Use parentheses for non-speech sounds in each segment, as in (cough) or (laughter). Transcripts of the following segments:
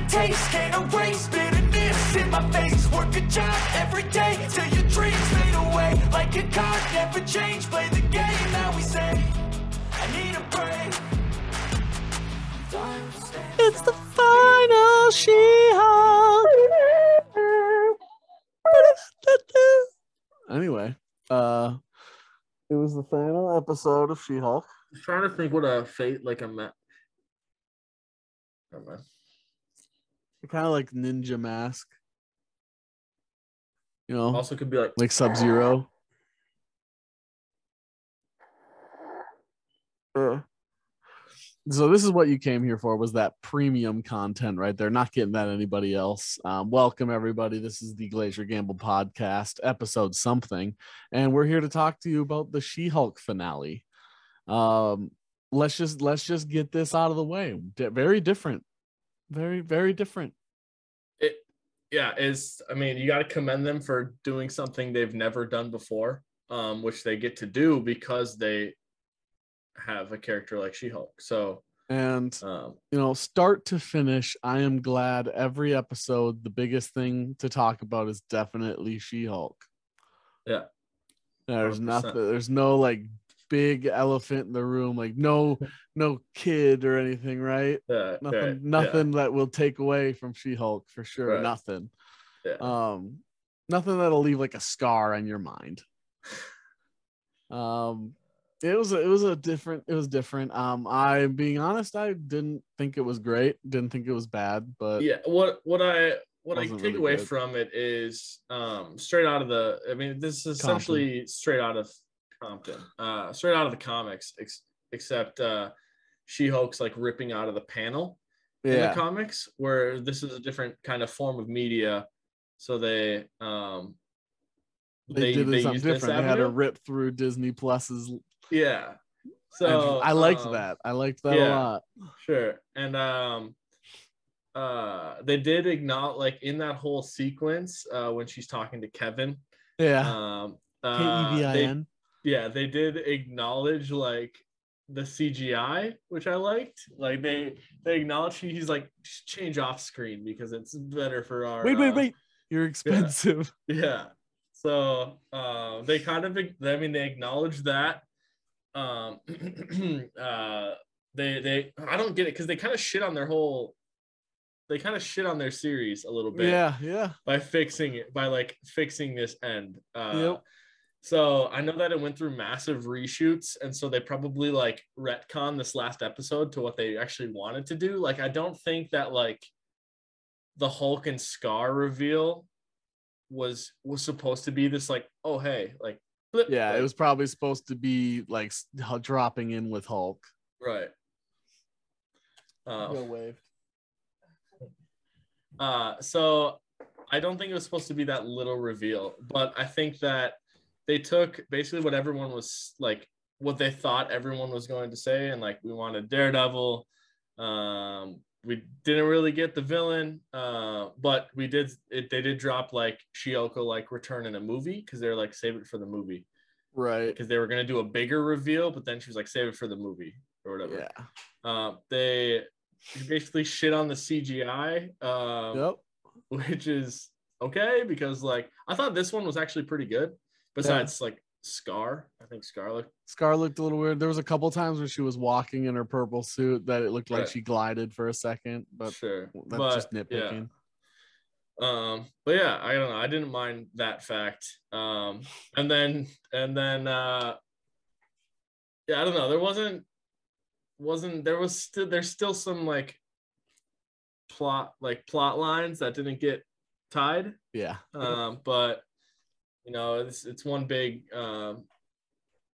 got a taste, can't erase bitterness in my face. Work a job every day till your dreams fade away. Like a card, never change. Play the game, now we say, I need a break. Time to stand It's the final She-Hulk. anyway, uh, it was the final episode of She-Hulk. I'm trying to think what a fate like a ma- Never mind. Kind of like Ninja Mask. You know, Also could be like like Sub Zero. So this is what you came here for was that premium content right there. Not getting that anybody else. Um, welcome everybody. This is the Glacier Gamble podcast, episode something, and we're here to talk to you about the She-Hulk finale. Um, let's just let's just get this out of the way. Di- very different, very very different. it yeah is i mean you got to commend them for doing something they've never done before um which they get to do because they have a character like she-hulk so And um you know, start to finish, I am glad every episode, the biggest thing to talk about is definitely She Hulk. Yeah. There's 100%. nothing, there's no like big elephant in the room, like no, (laughs) no kid or anything, right? yeah Nothing, right, yeah, that will take away from She Hulk for sure. Right. Nothing. yeah. Um, nothing that'll leave like a scar on your mind. Um, it was a, it was a different it was different. Um, I being honest, I didn't think it was great. Didn't think it was bad, but yeah what what i what i take really away good. from it is um straight out of the i mean this is essentially straight out of compton uh straight out of the comics ex- except uh she-hulk's like ripping out of the panel in the comics where this is a different kind of form of media so they um they, did they something different. They had to rip through Disney Plus's. yeah so I liked um, that. I liked that a lot. sure and um uh they did acknowledge like in that whole sequence uh when she's talking to kevin Yeah, um uh, E V I they- N. yeah they did acknowledge like the cgi which i liked like they they acknowledge he- he's like change off screen because it's better for our Wait, wait, uh, wait! You're expensive. (laughs) yeah so uh they kind of i mean they acknowledge that um (clears throat) uh they they i don't get it because they kind of shit on their whole they kind of shit on their series a little bit Yeah, yeah. by fixing it by like fixing this end uh Yep. So i know that it went through massive reshoots and so they probably like retcon this last episode to what they actually wanted to do like i don't think that like the hulk and scar reveal was was supposed to be this like oh hey like flip, Yeah, like- it was probably supposed to be like dropping in with Hulk. right uh, wave. Uh, so I don't think it was supposed to be that little reveal, but I think that they took basically what everyone was like, what they thought everyone was going to say, and like we wanted Daredevil. Um, we didn't really get the villain, uh, but we did. It, they did drop like Shioko like return in a movie because they're like save it for the movie Right. because they were gonna do a bigger reveal, but then she was like save it for the movie or whatever. Yeah. Uh, they basically shit on the CGI. Um, Yep. (laughs) which is okay because like I thought this one was actually pretty good. Besides like Scar, I think Scar looked Scar looked a little weird. There was a couple times where she was walking in her purple suit that it looked like Right. she glided for a second, but sure. that's but, just nitpicking. Yeah. Um, but yeah, I don't know. I didn't mind that fact. Um, and then and then uh, yeah, I don't know. There wasn't wasn't there was still there's still some like plot like plot lines that didn't get tied. Yeah. um, but you know, it's it's one big um,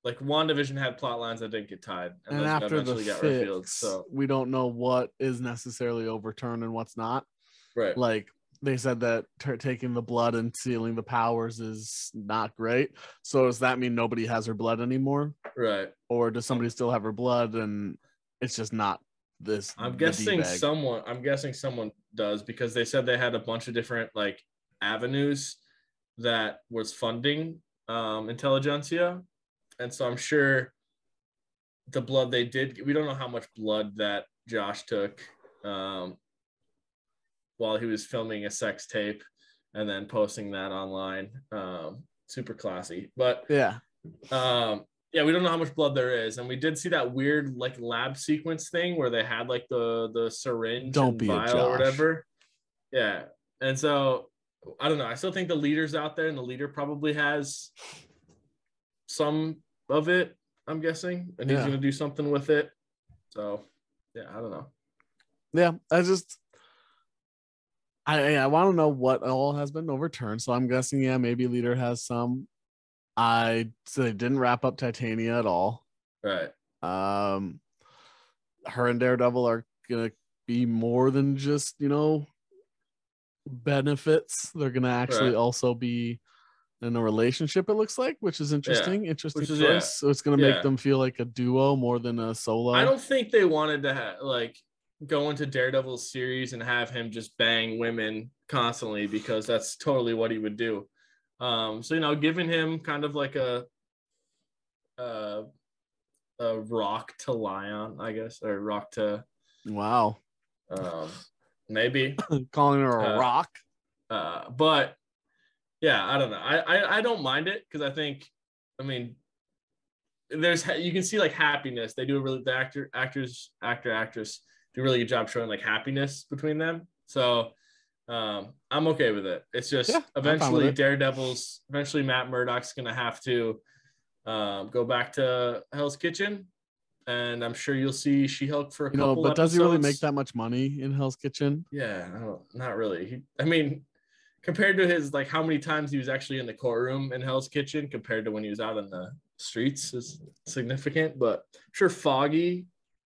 like WandaVision had plot lines that didn't get tied, and those after the eventually got fix, revealed. So we don't know what is necessarily overturned and what's not. right, Like they said that t- taking the blood and sealing the powers is not great. So does that mean nobody has her blood anymore, right. or does somebody still have her blood and it's just not this? I'm guessing someone. I'm guessing someone does because they said they had a bunch of different like avenues that was funding um, Intelligencia, and so I'm sure the blood they did. We don't know how much blood that Josh took. Um, while he was filming a sex tape and then posting that online. Um, super classy. But Yeah. um, yeah, we don't know how much blood there is, and we did see that weird like lab sequence thing where they had like the the syringe, Don't and be vial or whatever. Yeah, and so I don't know. I still think the leader's out there, and the leader probably has some of it. I'm guessing, and he's Yeah. gonna do something with it. So yeah, I don't know. Yeah. I just I I want to know what all has been overturned. So I'm guessing, yeah, maybe leader has some. I so they didn't wrap up Titania at all. Right. Um her and Daredevil are gonna be more than just, you know, benefits. They're gonna actually Right. also be in a relationship, it looks like, which is interesting. Interesting Which is- choice. yeah. So it's gonna make Yeah. them feel like a duo more than a solo. I don't think they wanted to like go into Daredevil's series and have him just bang women constantly because that's totally what he would do. Um, so you know, giving him kind of like a uh, a rock to lie on, I guess, or rock to Wow. um, maybe. (laughs) Calling her a Uh, rock. Uh, but yeah, I don't know. I I, I don't mind it because I think, I mean, there's you can see like happiness. They do a really the actor actors actor actress do a really good job showing like happiness between them. So um, I'm okay with it. It's just Yeah, I'm fine with eventually it. Daredevil's eventually Matt Murdock's gonna have to um, go back to Hell's Kitchen. And I'm sure you'll see She-Hulk for a couple of You know, couple. but does he really make that much money in Hell's Kitchen? Yeah, I don't, really. He, I mean, compared to his like how many times he was actually in the courtroom in Hell's Kitchen compared to when he was out in the streets is significant. But I'm sure Foggy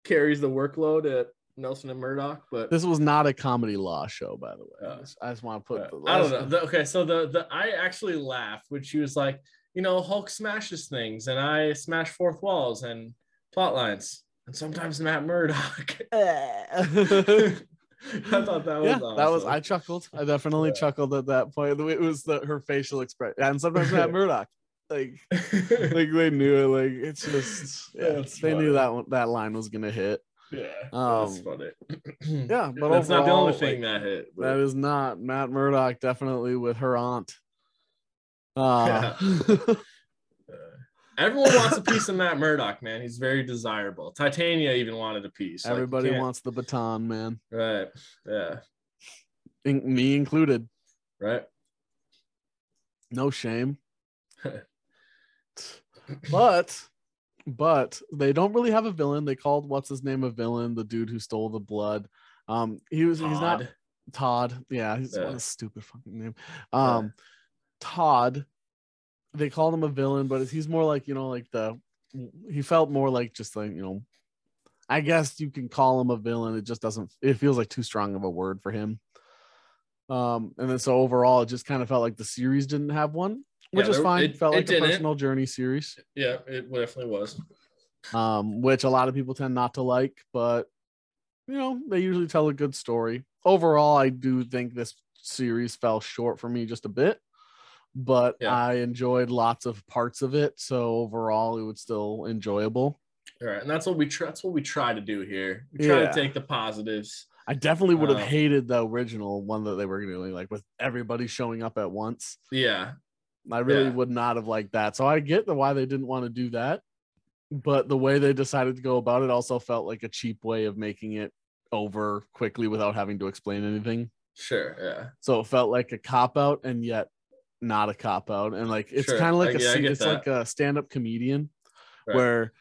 carries the workload at Nelson and Murdock. But This was not a comedy law show, by the way. Yeah. I just- want to put. uh, the, I don't know. The- okay, so the the I actually laughed when she was like, you know, Hulk smashes things and I smash fourth walls and plot lines. And sometimes Matt Murdock. (laughs) (laughs) I thought that was yeah, that was. I chuckled. I definitely Yeah. chuckled at that point. The way It was the her facial expression, and sometimes Matt (laughs) Murdock, like, like they knew it. Like it's just, yeah, That's they knew that one, that line was gonna hit. Yeah, Um, that's funny. (clears throat) Yeah, (clears throat) but that's not the only thing like, that hit. but- That is not Matt Murdock. Definitely with her aunt. Uh, uh, everyone wants a piece of Matt Murdock, man. He's very desirable. Titania even wanted a piece. Like, everybody wants the baton, man, Right. Yeah. In- me included. Right. No shame. (laughs) but but they don't really have a villain. They called what's his name a villain, the dude who stole the blood. Um, he was he's not Todd. Todd. Yeah, he's what a stupid fucking name. Um, Todd. They called him a villain, but he's more like you know, like the. He felt more like just like you know, I guess you can call him a villain. It just doesn't. It feels like too strong of a word for him. Um, and then so overall, it just kind of felt like the series didn't have one, which Yeah, is there- fine. it- felt it like a personal journey series Yeah, it definitely was. um, which a lot of people tend not to like, but you know, they usually tell a good story. Overall, I do think this series fell short for me just a bit, but Yeah. I enjoyed lots of parts of it. So overall, it was still enjoyable. All right, and that's what we try. That's what we try to do here. We try Yeah. to take the positives. I definitely would have Um, hated the original one that they were doing, like with everybody showing up at once. Yeah, I really Yeah. would not have liked that. So I get the why they didn't want to do that, but the way they decided to go about it also felt like a cheap way of making it over quickly without having to explain anything. sure. Yeah, So it felt like a cop out and yet not a cop out. And like it's Sure. kind of like I- a yeah, I se- get it's like a stand-up comedian Right. where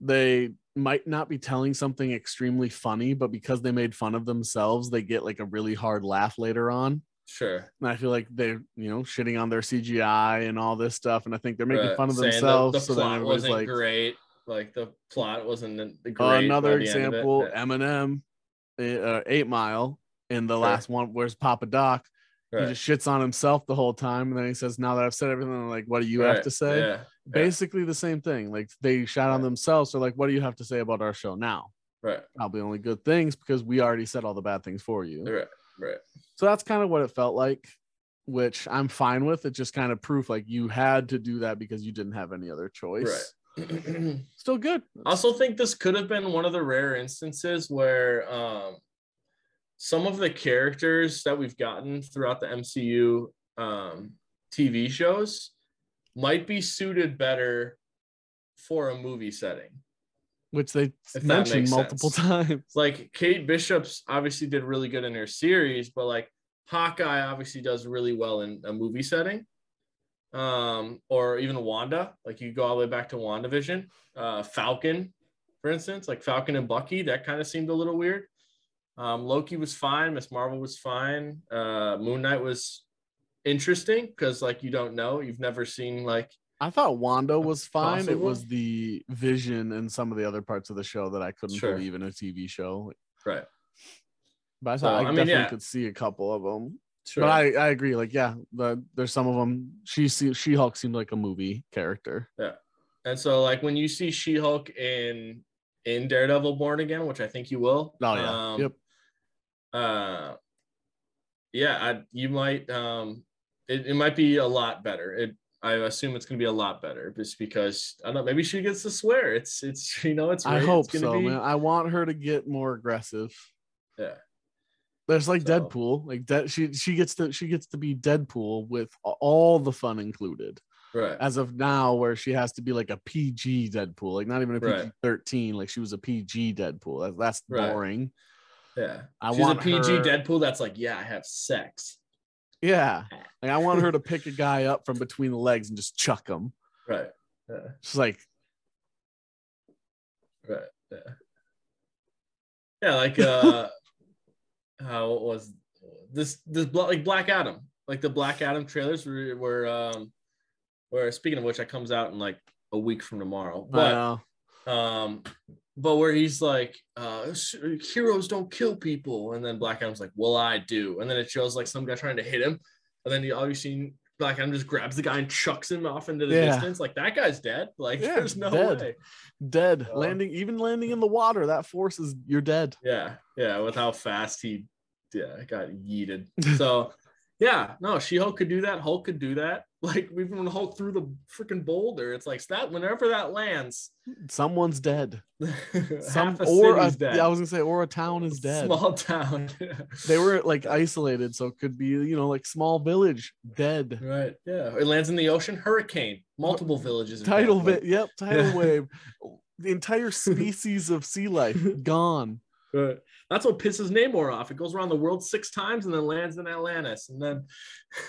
they might not be telling something extremely funny, but because they made fun of themselves, they get like a really hard laugh later on. sure. And I feel like they're, you know, shitting on their CGI and all this stuff. And I think they're making Right. fun of Saying themselves. The, so then plot wasn't like, great. Like the plot wasn't the uh, great. another the end of it. example. Eminem, uh, Eight Mile in the Sure. last one, where's Papa Doc? Right. He just shits on himself the whole time. And then he says, Now that I've said everything, I'm like, what do you have to say? Yeah. Basically the same thing. Like they shot on Right. themselves. So like, what do you have to say about our show now? Right. Probably only good things because we already said all the bad things for you. Right. Right. So that's kind of what it felt like, which I'm fine with. It just kind of proof like you had to do that because you didn't have any other choice. Right. Still good. I also think this could have been one of the rare instances where um some of the characters that we've gotten throughout the MCU um, TV shows might be suited better for a movie setting. which they mentioned multiple sense. times. (laughs) Like Kate Bishop's obviously did really good in her series, but like Hawkeye obviously does really well in a movie setting. Um, or even Wanda, like you go all the way back to WandaVision, uh, Falcon, for instance, like Falcon and Bucky, that kind of seemed a little weird. Um, Loki was fine, Miss Marvel was fine, uh, Moon Knight was interesting because like you don't know, you've never seen like I thought Wanda was fine. It was the vision and some of the other parts of the show that I couldn't Sure. believe in a TV show. right. But I So, I, I mean, definitely yeah. could see a couple of them. Sure. But I, I agree. Like, yeah, the, there's some of them. She She Hulk seemed like a movie character. Yeah. And so like when you see She-Hulk in in Daredevil Born Again, which I think you will. Oh yeah. um, yep. Uh yeah, I, you might um it, it might be a lot better. It I assume it's gonna be a lot better just because I don't know, maybe she gets to swear. It's it's (laughs) you know, it's I it's hope gonna so, be, man. I want her to get more aggressive. Yeah. There's like So- Deadpool. Like that she she gets to she gets to be Deadpool with all the fun included. Right. As of now, where she has to be like a PG Deadpool, like not even a Right. PG 13, like she was a PG Deadpool. That, that's Right. boring. Yeah. I She's want a PG her- Deadpool that's like, yeah, I have sex. Yeah. (laughs) Like I want her to pick a guy up from between the legs and just chuck him. Right. Yeah. She's like, Right. Yeah. Yeah, like uh (laughs) how what was this this like Black Adam. Like the Black Adam trailers were, were um where speaking of which that comes out in like a week from tomorrow. But um but where he's like uh heroes don't kill people and then Black Adam's like, "Well, I do." And then it shows like some guy trying to hit him and then you obviously Black Adam just grabs the guy and chucks him off into the Yeah. distance. Like that guy's dead. Like Yeah, there's no dead. way. dead. Uh, landing, even landing in the water, that force is you're dead. Yeah, yeah, with how fast he yeah, got yeeted. (laughs) So yeah, no, She-Hulk could do that. Hulk could do that. (laughs) Like even when Hulk threw the freaking boulder, it's like that whenever that lands, Someone's dead. (laughs) Some a or a, dead. yeah, I was gonna say, or a town is dead. Small town. (laughs) They were like isolated, so it could be, you know, like small village dead. right. Yeah. It lands in the ocean, hurricane, multiple villages. Tidal vi- yep, tidal wave. The entire species of sea life gone. That's what pisses Namor off. It goes around the world six times and then lands in Atlantis. And then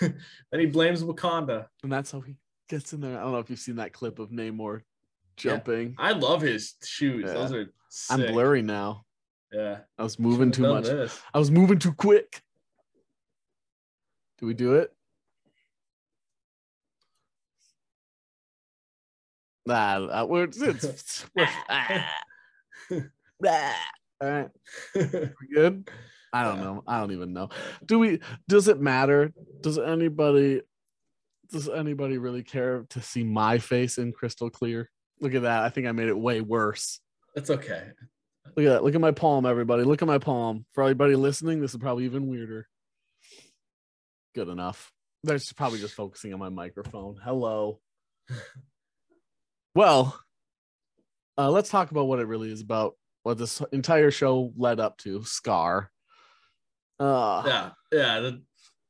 (laughs) then he blames Wakanda. And that's how he gets in there. I don't know if you've seen that clip of Namor jumping. I love his shoes. Yeah. Those are I'm blurry now. Yeah. I was moving too much. this. I was moving too quick. Do we do it? Nah, we're, it's, it's, we're- (laughs) ah. (laughs) All right, (laughs) we good? I don't Yeah. know. I don't even know. Do we? Does it matter? Does anybody? Does anybody really care to see my face in crystal clear? Look at that. I think I made it way worse. It's okay. Look at that. Look at my palm, everybody. Look at my palm. For everybody listening, this is probably even weirder. Good enough. They're probably just focusing on my microphone. Hello. (laughs) well, uh, let's talk about what it really is about. What this entire show led up to. Scar. Uh, Yeah. Yeah. (laughs)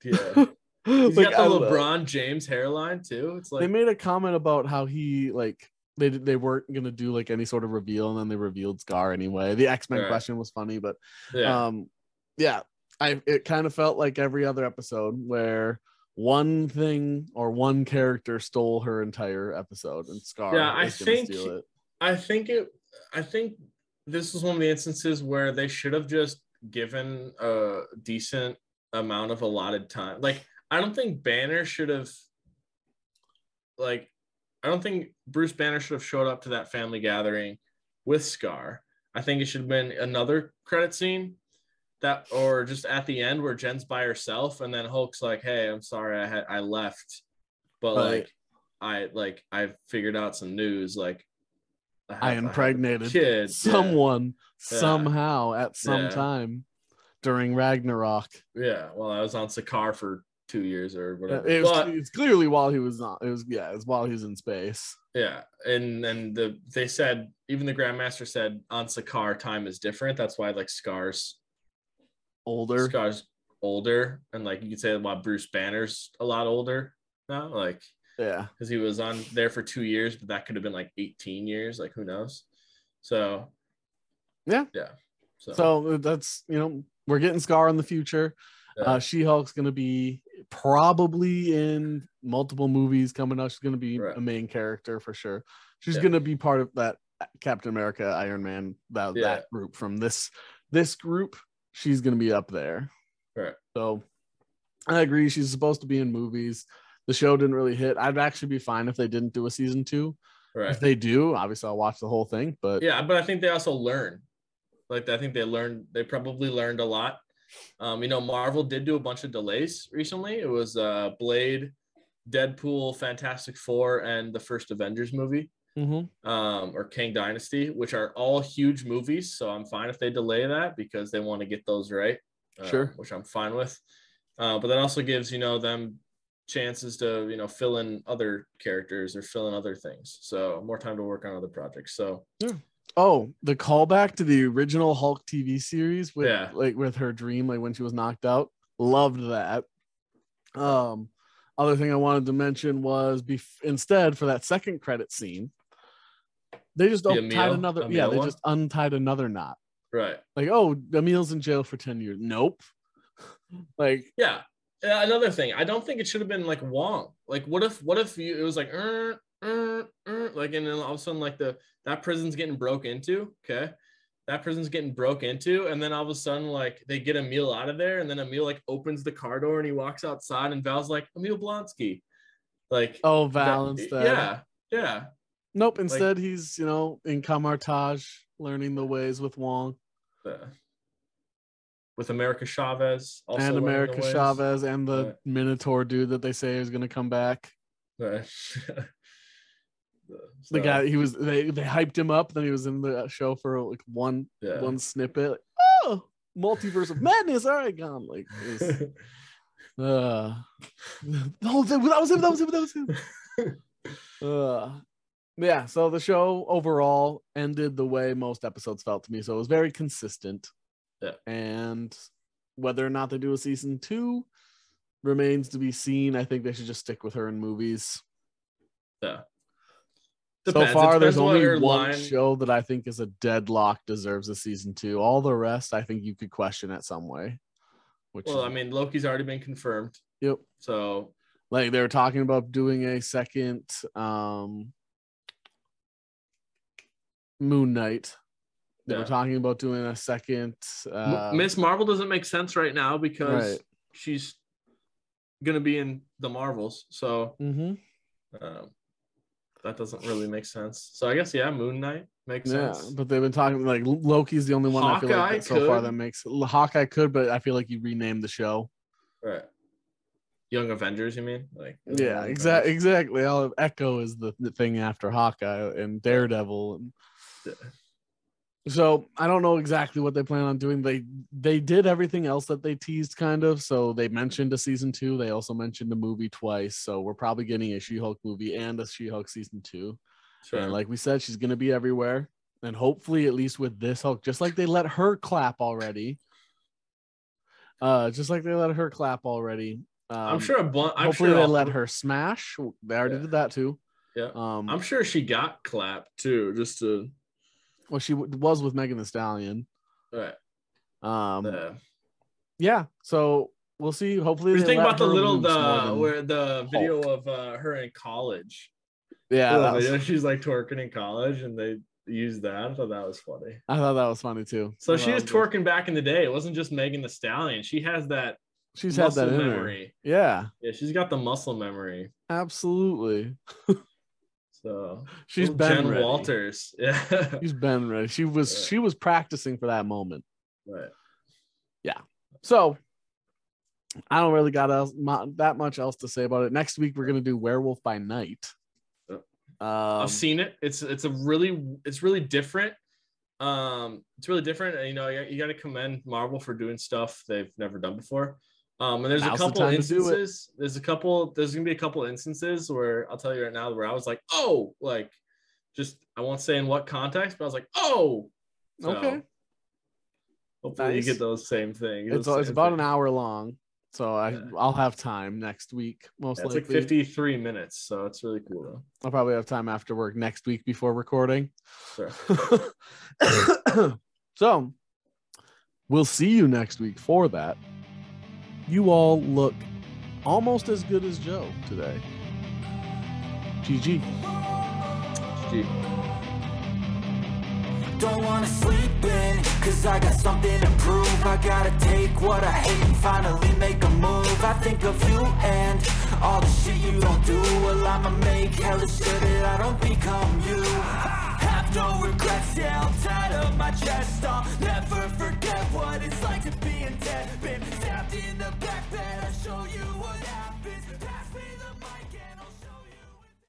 The, yeah. He's like, got the love- LeBron James hairline too. It's like they made a comment about how he like they they weren't gonna do like any sort of reveal, and then they revealed Scar anyway. The X Men Right. question was funny, but yeah. um yeah i it kind of felt like every other episode where one thing or one character stole her entire episode and scar Yeah, I think- I think it I think this was one of the instances where they should have just given a decent amount of allotted time. Like I don't think Banner should have like I don't think Bruce Banner should have showed up to that family gathering with Scar. I think it should have been another credit scene that or just at the end where Jen's by herself and then Hulk's like, "Hey, I'm sorry I had I left." But Right. like I like I figured out some news like i impregnated kid. someone Yeah. somehow at some Yeah. time during ragnarok Yeah, well, I was on Sakaar for two years or uh, whatever. it was, but it's clearly while he was not it was yeah it's while he was in space yeah, and then the they said even the Grandmaster said on Sakaar time is different. That's why like Scar's older. Scar's older, and like you could say why Bruce Banner's a lot older now, like Yeah. because he was on there for two years, but that could have been like 18 years, like who knows? So Yeah. yeah. So, So that's you know we're getting Scar in the future. yeah. Uh, she Hulk's gonna be probably in multiple movies coming up. She's gonna be Right. a main character for sure. She's Yeah. gonna be part of that Captain America, Iron Man, that Yeah. that group from this this group. She's gonna be up there. Right. So I agree. She's supposed to be in movies. The show didn't really hit. I'd actually be fine if they didn't do a season two. right. If they do, obviously I'll watch the whole thing. But Yeah, but I think they also learn. Like I think they learned. They probably learned a lot. Um, you know, Marvel did do a bunch of delays recently. It was uh, Blade, Deadpool, Fantastic Four, and the first Avengers movie, Mhm. um, or Kang Dynasty, which are all huge movies. So I'm fine if they delay that because they want to get those right. uh, Sure. Which I'm fine with. Uh, but that also gives you know them chances to you know fill in other characters or fill in other things. So more time to work on other projects. So Oh, the callback to the original Hulk TV series with Yeah. like with her dream, like when she was knocked out. Loved that. Um, other thing I wanted to mention was bef- instead for that second credit scene, they just The tied Emil- another. Emil yeah, they one? just untied another knot. right. Like, oh, Emil's in jail for ten years. Nope. (laughs) like, Yeah. Uh, Another thing, I don't think it should have been like Wong. Like, what if, what if you, it was like, er, er, er, like, and then all of a sudden, like the that prison's getting broke into. Okay, that prison's getting broke into, and then all of a sudden, like they get Emil out of there, and then Emil like opens the car door and he walks outside, and Val's like Emil Blonsky, like oh, that- Val instead. yeah, yeah, Nope. Instead, he's you know in Kamar-Taj learning the ways with Wong uh, with America Chavez also and America. Chavez and the Right. Minotaur dude that they say is going to come back. Right. (laughs) the guy he was they they hyped him up then he was in the show for like one yeah. one snippet like, oh multiverse of madness all right gone like it was, (laughs) uh no that was him that was him that was him (laughs) uh yeah so the show overall ended the way most episodes felt to me so it was very consistent Yeah. and whether or not they do a season two remains to be seen i think they should just stick with her in movies yeah. so Depends. It far, there's only one line- show that I think is a deadlock deserves a season two. All the rest, I think you could question it some way. Which, Well, I mean, Loki's already been confirmed. yep. So Like they were talking about doing a second um Moon Knight. They were Yeah. talking about doing a second. Uh, Miss Marvel doesn't make sense right now because Right. she's gonna be in the Marvels. So mhm. um, that doesn't really make sense. So I guess yeah, Moon Knight makes Yeah, sense. but they've been talking like Loki's the only one I feel like Hawkeye so far that makes Hawkeye could, but I feel like you renamed the show. Right. Young Avengers, you mean? Like Yeah, exactly. Exactly. All of Echo is the, the thing after Hawkeye and Daredevil, and Yeah. So I don't know exactly what they plan on doing. They they did everything else that they teased, kind of. So they mentioned a season two. They also mentioned a movie twice. So we're probably getting a She-Hulk movie and a She-Hulk season two. Sure. And like we said, she's gonna be everywhere. And hopefully, at least with this Hulk, just like they let her clap already. Uh, just like they let her clap already. Um, I'm sure a bunch. I'm hopefully sure they let her smash. They already Yeah. did that too. Yeah. Um, I'm sure she got clapped too, just to well, she w- was with Megan Thee Stallion. right. Um, yeah. yeah. So we'll see. Hopefully, they think about the little the where the video Hulk. of uh, her in college. yeah, was- she's like twerking in college, and they used that. I thought that was funny. I thought that was funny too. So she thought was it good. twerking back in the day. It wasn't just Megan Thee Stallion. She has that She's had that muscle in her. memory. Yeah, Yeah, she's got the muscle memory. absolutely. (laughs) So She's been Jen ready. Walters. (laughs) Yeah. She's been ready. She was Yeah. she was practicing for that moment. right. Yeah. So I don't really got else, that much else to say about it. Next week we're gonna do Werewolf by Night. Um, I've seen it. It's it's a really it's really different. Um, it's really different. and, You know, you, you got to commend Marvel for doing stuff they've never done before. Um, and there's Now's a couple time to do it. instances. There's a couple. There's gonna be a couple instances where I'll tell you right now where I was like, oh, like, just I won't say in what context, but I was like, oh. So, Okay. Hopefully Nice. you get those same things. It's it's about an hour long, so I Yeah. I'll have time next week. Most likely. It's likely, like 53 minutes, so it's really cool though. I'll probably have time after work next week before recording. Sure. (coughs) (coughs) so we'll see you next week for that you all look almost as good as Joe today. GG. GG don't wanna sleep in Cause I got something to prove. I gotta take what I hate and finally make a move. I think of you and all the shit you don't do. Well I'ma make hella sure that I don't become you. Have no regrets, yeah, I'm tied up my chest. I'll never forget what it's like to be